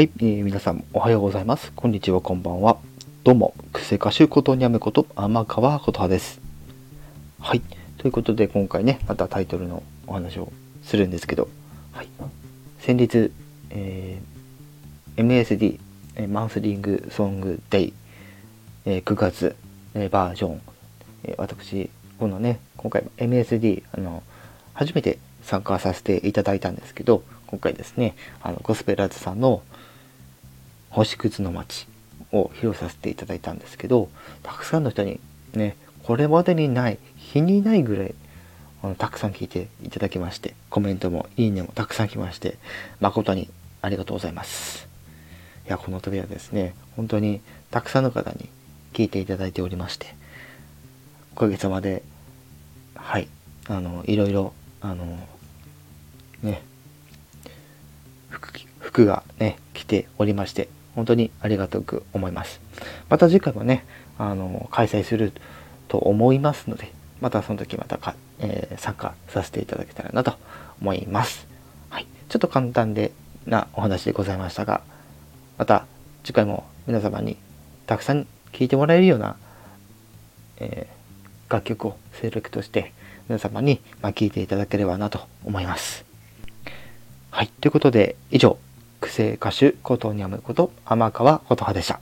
はい、えー、皆さんおはようございます。こんにちは、こんばんは。どうも、癖歌手ことにゃむこと天川琴葉です。はい、ということで今回ね、またタイトルのお話をするんですけど、はい、先日、えー、MSD、えマンスリングソングデイ、えー、9月、えー、バージョン、え私、このね、今回 MSD、あの、初めて参加させていただいたんですけど、今回ですね、あのゴスペラーズさんの星屑の街を披露させていただいたんですけど、たくさんの人にね、これまでにない、日にないぐらい、あのたくさん聞いていただきまして、コメントもいいねもたくさん来まして、誠にありがとうございます。いや、この度はですね、本当にたくさんの方に聞いていただいておりまして、おかげさまで、はい、あの、いろいろ、あの、ね、服がね、来ておりまして、本当にありがたく思います。また次回もね、あの、開催すると思いますので、またその時またか、えー、参加させていただけたらなと思います。はい。ちょっと簡単でなお話でございましたが、また次回も皆様にたくさん聴いてもらえるような、えー、楽曲をセレクトして皆様に聴、まいていただければなと思います。はい。ということで、以上、癖歌手、ことにゃむこと、天川琴葉でした。